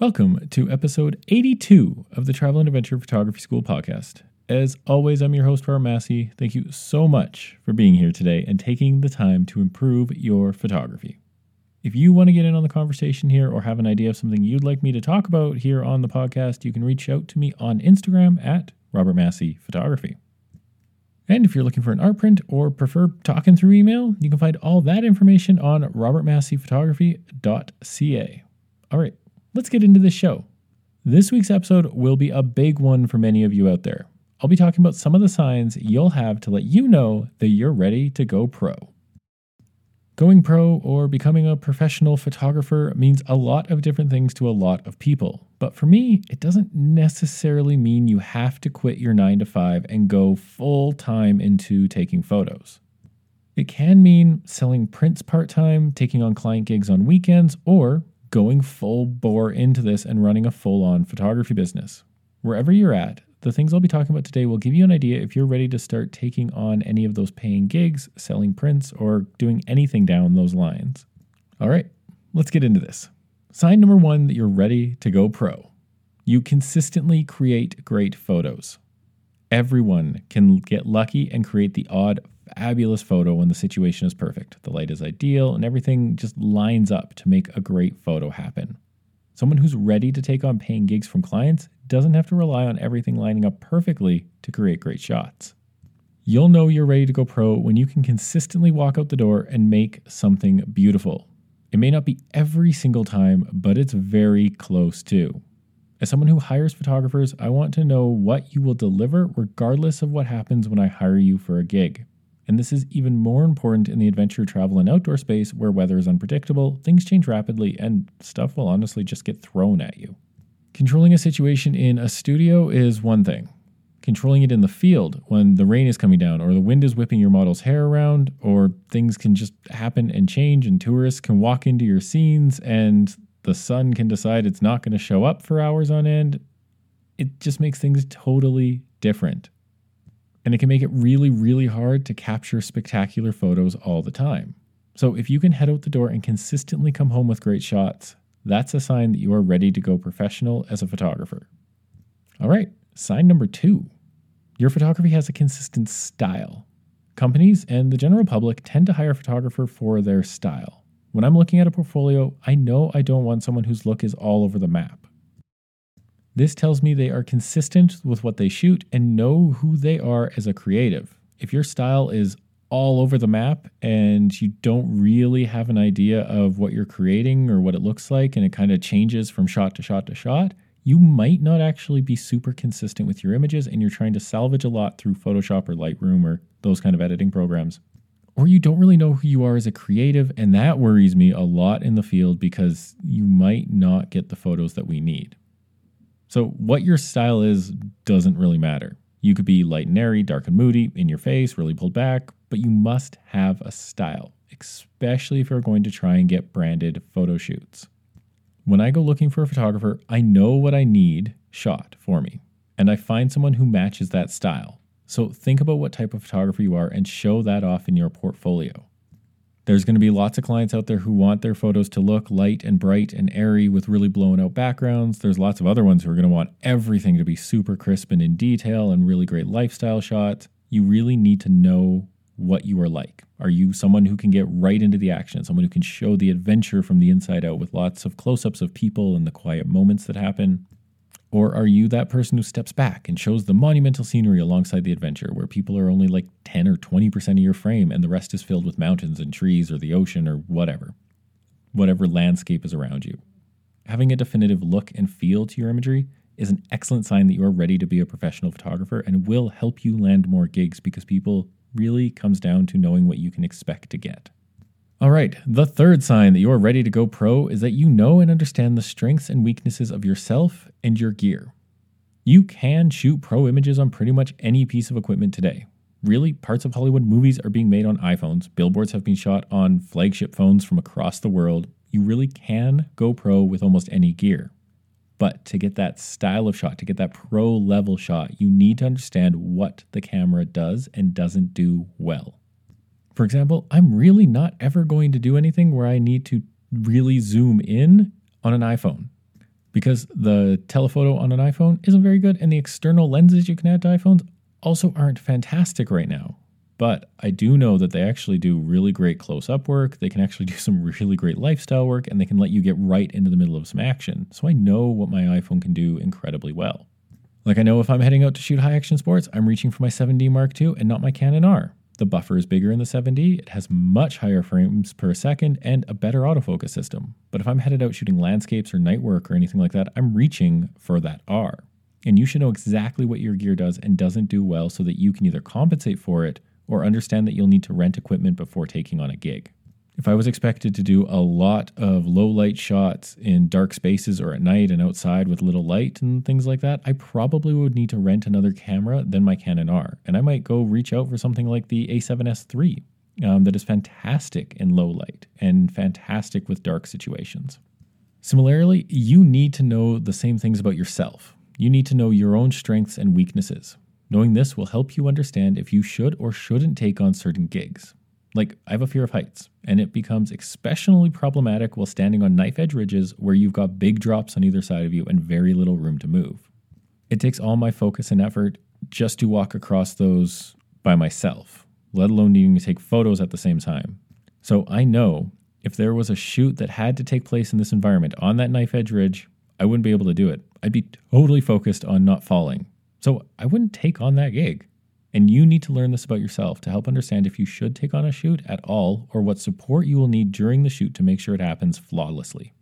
Welcome to episode 82 of the Travel and Adventure Photography School podcast. As always, I'm your host, Robert Massey. Thank you so much for being here today and taking the time to improve your photography. If you want to get in on the conversation here or have an idea of something you'd like me to talk about here on the podcast, you can reach out to me on Instagram at Robert Massey Photography. And if you're looking for an art print or prefer talking through email, you can find all that information on robertmasseyphotography.ca. All right, let's get into the show. This week's episode will be a big one for many of you out there. I'll be talking about some of the signs you'll have to let you know that you're ready to go pro. Going pro or becoming a professional photographer means a lot of different things to a lot of people. But for me, it doesn't necessarily mean you have to quit your 9 to 5 and go full time into taking photos. It can mean selling prints part time, taking on client gigs on weekends, or going full bore into this and running a full on photography business. Wherever you're at, the things I'll be talking about today will give you an idea if you're ready to start taking on any of those paying gigs, selling prints, or doing anything down those lines. All right, let's get into this. Sign number one that you're ready to go pro. You consistently create great photos. Everyone can get lucky and create the odd, fabulous photo when the situation is perfect. The light is ideal and everything just lines up to make a great photo happen. Someone who's ready to take on paying gigs from clients doesn't have to rely on everything lining up perfectly to create great shots. You'll know you're ready to go pro when you can consistently walk out the door and make something beautiful. It may not be every single time, but it's very close to. As someone who hires photographers, I want to know what you will deliver regardless of what happens when I hire you for a gig. And this is even more important in the adventure, travel, and outdoor space where weather is unpredictable, things change rapidly, and stuff will honestly just get thrown at you. Controlling a situation in a studio is one thing. Controlling it in the field when the rain is coming down, or the wind is whipping your model's hair around, or things can just happen and change, and tourists can walk into your scenes, and the sun can decide it's not going to show up for hours on end. It just makes things totally different and it can make it really, really hard to capture spectacular photos all the time. So, if you can head out the door and consistently come home with great shots, that's a sign that you are ready to go professional as a photographer. All right, sign number two your photography has a consistent style. Companies and the general public tend to hire a photographer for their style. When I'm looking at a portfolio, I know I don't want someone whose look is all over the map. This tells me they are consistent with what they shoot and know who they are as a creative. If your style is all over the map and you don't really have an idea of what you're creating or what it looks like and it kind of changes from shot to shot to shot, you might not actually be super consistent with your images and you're trying to salvage a lot through Photoshop or Lightroom or those kind of editing programs. Or you don't really know who you are as a creative, and that worries me a lot in the field because you might not get the photos that we need. So, what your style is doesn't really matter. You could be light and airy, dark and moody, in your face, really pulled back, but you must have a style, especially if you're going to try and get branded photo shoots. When I go looking for a photographer, I know what I need shot for me, and I find someone who matches that style. So think about what type of photographer you are and show that off in your portfolio. There's going to be lots of clients out there who want their photos to look light and bright and airy with really blown out backgrounds. There's lots of other ones who are going to want everything to be super crisp and in detail and really great lifestyle shots. You really need to know what you are like. Are you someone who can get right into the action, someone who can show the adventure from the inside out with lots of close ups of people and the quiet moments that happen? Or are you that person who steps back and shows the monumental scenery alongside the adventure, where people are only like 10 or 20% of your frame and the rest is filled with mountains and trees or the ocean or whatever? Whatever landscape is around you. Having a definitive look and feel to your imagery is an excellent sign that you are ready to be a professional photographer and will help you land more gigs because people really comes down to knowing what you can expect to get. All right, the third sign that you are ready to go pro is that you know and understand the strengths and weaknesses of yourself and your gear. You can shoot pro images on pretty much any piece of equipment today. Really, parts of Hollywood movies are being made on iPhones, billboards have been shot on flagship phones from across the world. You really can go pro with almost any gear. But to get that style of shot, to get that pro level shot, you need to understand what the camera does and doesn't do well. For example, I'm really not ever going to do anything where I need to really zoom in on an iPhone because the telephoto on an iPhone isn't very good, and the external lenses you can add to iPhones also aren't fantastic right now. But I do know that they actually do really great close up work. They can actually do some really great lifestyle work and they can let you get right into the middle of some action. So I know what my iPhone can do incredibly well. Like I know if I'm heading out to shoot high action sports, I'm reaching for my 7D Mark II and not my Canon R. The buffer is bigger in the 7D, it has much higher frames per second, and a better autofocus system. But if I'm headed out shooting landscapes or night work or anything like that, I'm reaching for that R. And you should know exactly what your gear does and doesn't do well so that you can either compensate for it or understand that you'll need to rent equipment before taking on a gig. If I was expected to do a lot of low light shots in dark spaces or at night and outside with little light and things like that, I probably would need to rent another camera than my Canon R. And I might go reach out for something like the A7S III um, that is fantastic in low light and fantastic with dark situations. Similarly, you need to know the same things about yourself. You need to know your own strengths and weaknesses. Knowing this will help you understand if you should or shouldn't take on certain gigs. Like, I have a fear of heights, and it becomes especially problematic while standing on knife edge ridges where you've got big drops on either side of you and very little room to move. It takes all my focus and effort just to walk across those by myself, let alone needing to take photos at the same time. So I know if there was a shoot that had to take place in this environment on that knife edge ridge, I wouldn't be able to do it. I'd be totally focused on not falling so I wouldn't take on that gig. And you need to learn this about yourself to help understand if you should take on a shoot at all or what support you will need during the shoot to make sure it happens flawlessly.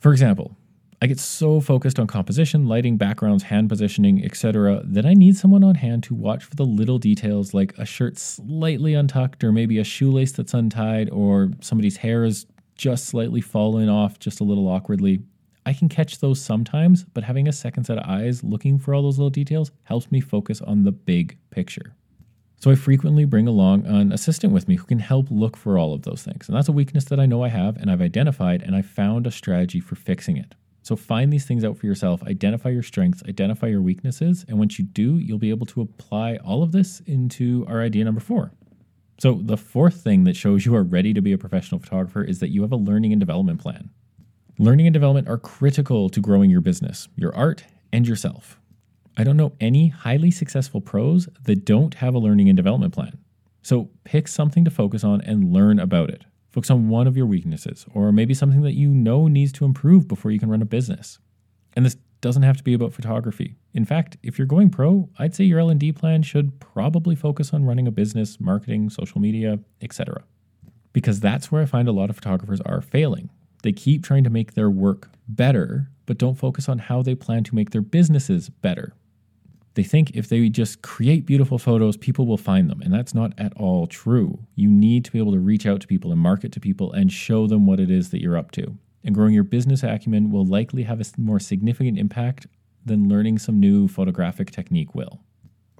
For example, I get so focused on composition, lighting, backgrounds, hand positioning, etc., that I need someone on hand to watch for the little details like a shirt slightly untucked or maybe a shoelace that's untied or somebody's hair is just slightly fallen off just a little awkwardly. I can catch those sometimes, but having a second set of eyes looking for all those little details helps me focus on the big picture. So I frequently bring along an assistant with me who can help look for all of those things. And that's a weakness that I know I have and I've identified and I found a strategy for fixing it. So find these things out for yourself, identify your strengths, identify your weaknesses, and once you do, you'll be able to apply all of this into our idea number 4. So the fourth thing that shows you are ready to be a professional photographer is that you have a learning and development plan. Learning and development are critical to growing your business, your art, and yourself. I don't know any highly successful pros that don't have a learning and development plan. So pick something to focus on and learn about it. Focus on one of your weaknesses, or maybe something that you know needs to improve before you can run a business. And this doesn't have to be about photography. In fact, if you're going pro, I'd say your L&D plan should probably focus on running a business, marketing, social media, etc. Because that's where I find a lot of photographers are failing. They keep trying to make their work better, but don't focus on how they plan to make their businesses better. They think if they just create beautiful photos, people will find them. And that's not at all true. You need to be able to reach out to people and market to people and show them what it is that you're up to. And growing your business acumen will likely have a more significant impact than learning some new photographic technique will.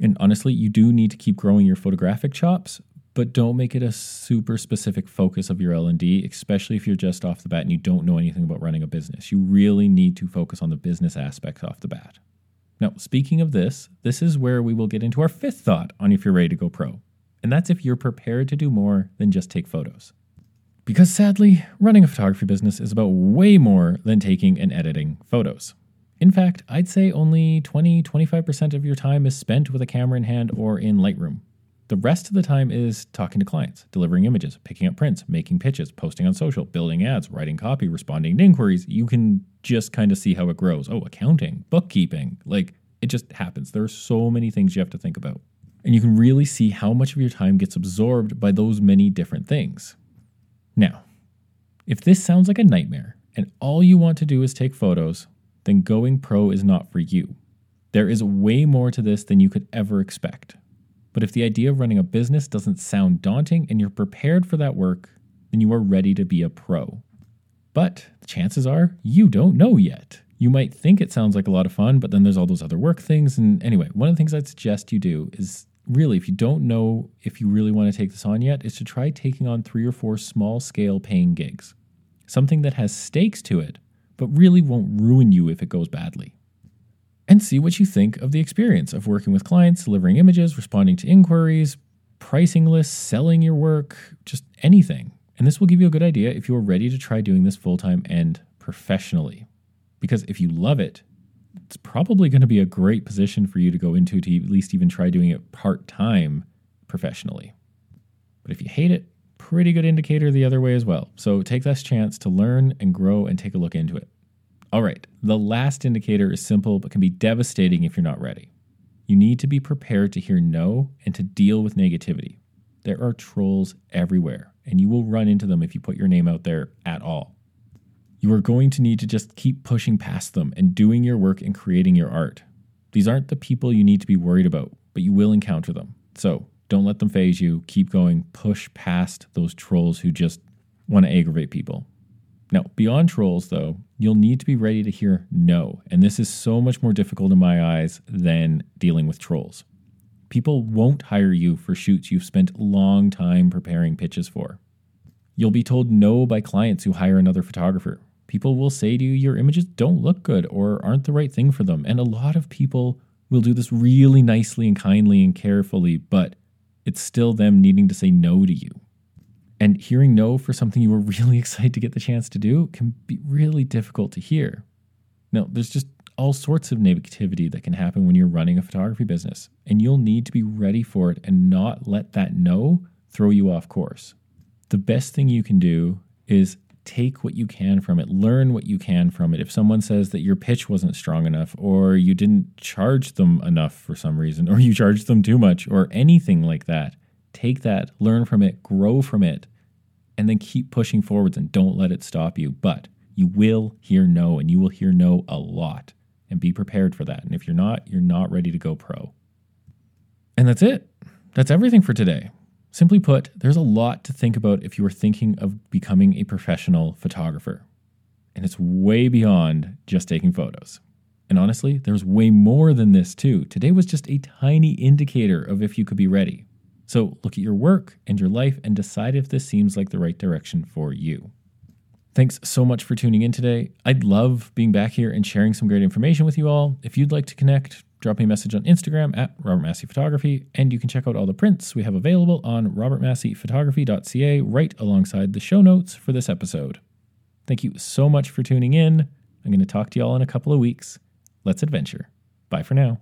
And honestly, you do need to keep growing your photographic chops, but don't make it a super specific focus of your L&D, especially if you're just off the bat and you don't know anything about running a business. You really need to focus on the business aspects off the bat. Now, speaking of this, this is where we will get into our fifth thought on if you're ready to go pro. And that's if you're prepared to do more than just take photos. Because sadly, running a photography business is about way more than taking and editing photos. In fact, I'd say only 20 25% of your time is spent with a camera in hand or in Lightroom. The rest of the time is talking to clients, delivering images, picking up prints, making pitches, posting on social, building ads, writing copy, responding to inquiries. You can just kind of see how it grows. Oh, accounting, bookkeeping. Like it just happens. There are so many things you have to think about. And you can really see how much of your time gets absorbed by those many different things. Now, if this sounds like a nightmare and all you want to do is take photos, then going pro is not for you. There is way more to this than you could ever expect. But if the idea of running a business doesn't sound daunting and you're prepared for that work, then you are ready to be a pro. But the chances are you don't know yet. You might think it sounds like a lot of fun, but then there's all those other work things. And anyway, one of the things I'd suggest you do is really, if you don't know if you really want to take this on yet, is to try taking on three or four small scale paying gigs. Something that has stakes to it, but really won't ruin you if it goes badly and see what you think of the experience of working with clients, delivering images, responding to inquiries, pricing lists, selling your work, just anything. And this will give you a good idea if you're ready to try doing this full time and professionally. Because if you love it, it's probably going to be a great position for you to go into to at least even try doing it part time professionally. But if you hate it, pretty good indicator the other way as well. So take this chance to learn and grow and take a look into it. All right, the last indicator is simple but can be devastating if you're not ready. You need to be prepared to hear no and to deal with negativity. There are trolls everywhere, and you will run into them if you put your name out there at all. You are going to need to just keep pushing past them and doing your work and creating your art. These aren't the people you need to be worried about, but you will encounter them. So don't let them faze you. Keep going. Push past those trolls who just want to aggravate people. Now, beyond trolls, though, you'll need to be ready to hear no. And this is so much more difficult in my eyes than dealing with trolls. People won't hire you for shoots you've spent long time preparing pitches for. You'll be told no by clients who hire another photographer. People will say to you, your images don't look good or aren't the right thing for them. And a lot of people will do this really nicely and kindly and carefully, but it's still them needing to say no to you. And hearing no for something you were really excited to get the chance to do can be really difficult to hear. Now, there's just all sorts of negativity that can happen when you're running a photography business, and you'll need to be ready for it and not let that no throw you off course. The best thing you can do is take what you can from it, learn what you can from it. If someone says that your pitch wasn't strong enough, or you didn't charge them enough for some reason, or you charged them too much, or anything like that, take that, learn from it, grow from it, and then keep pushing forwards and don't let it stop you. But you will hear no, and you will hear no a lot, and be prepared for that. And if you're not, you're not ready to go pro. And that's it. That's everything for today. Simply put, there's a lot to think about if you are thinking of becoming a professional photographer. And it's way beyond just taking photos. And honestly, there's way more than this too. Today was just a tiny indicator of if you could be ready. So look at your work and your life and decide if this seems like the right direction for you. Thanks so much for tuning in today. I'd love being back here and sharing some great information with you all. If you'd like to connect, drop me a message on Instagram at Robert Massey Photography, and you can check out all the prints we have available on robertmasseyphotography.ca right alongside the show notes for this episode. Thank you so much for tuning in. I'm going to talk to you all in a couple of weeks. Let's adventure. Bye for now.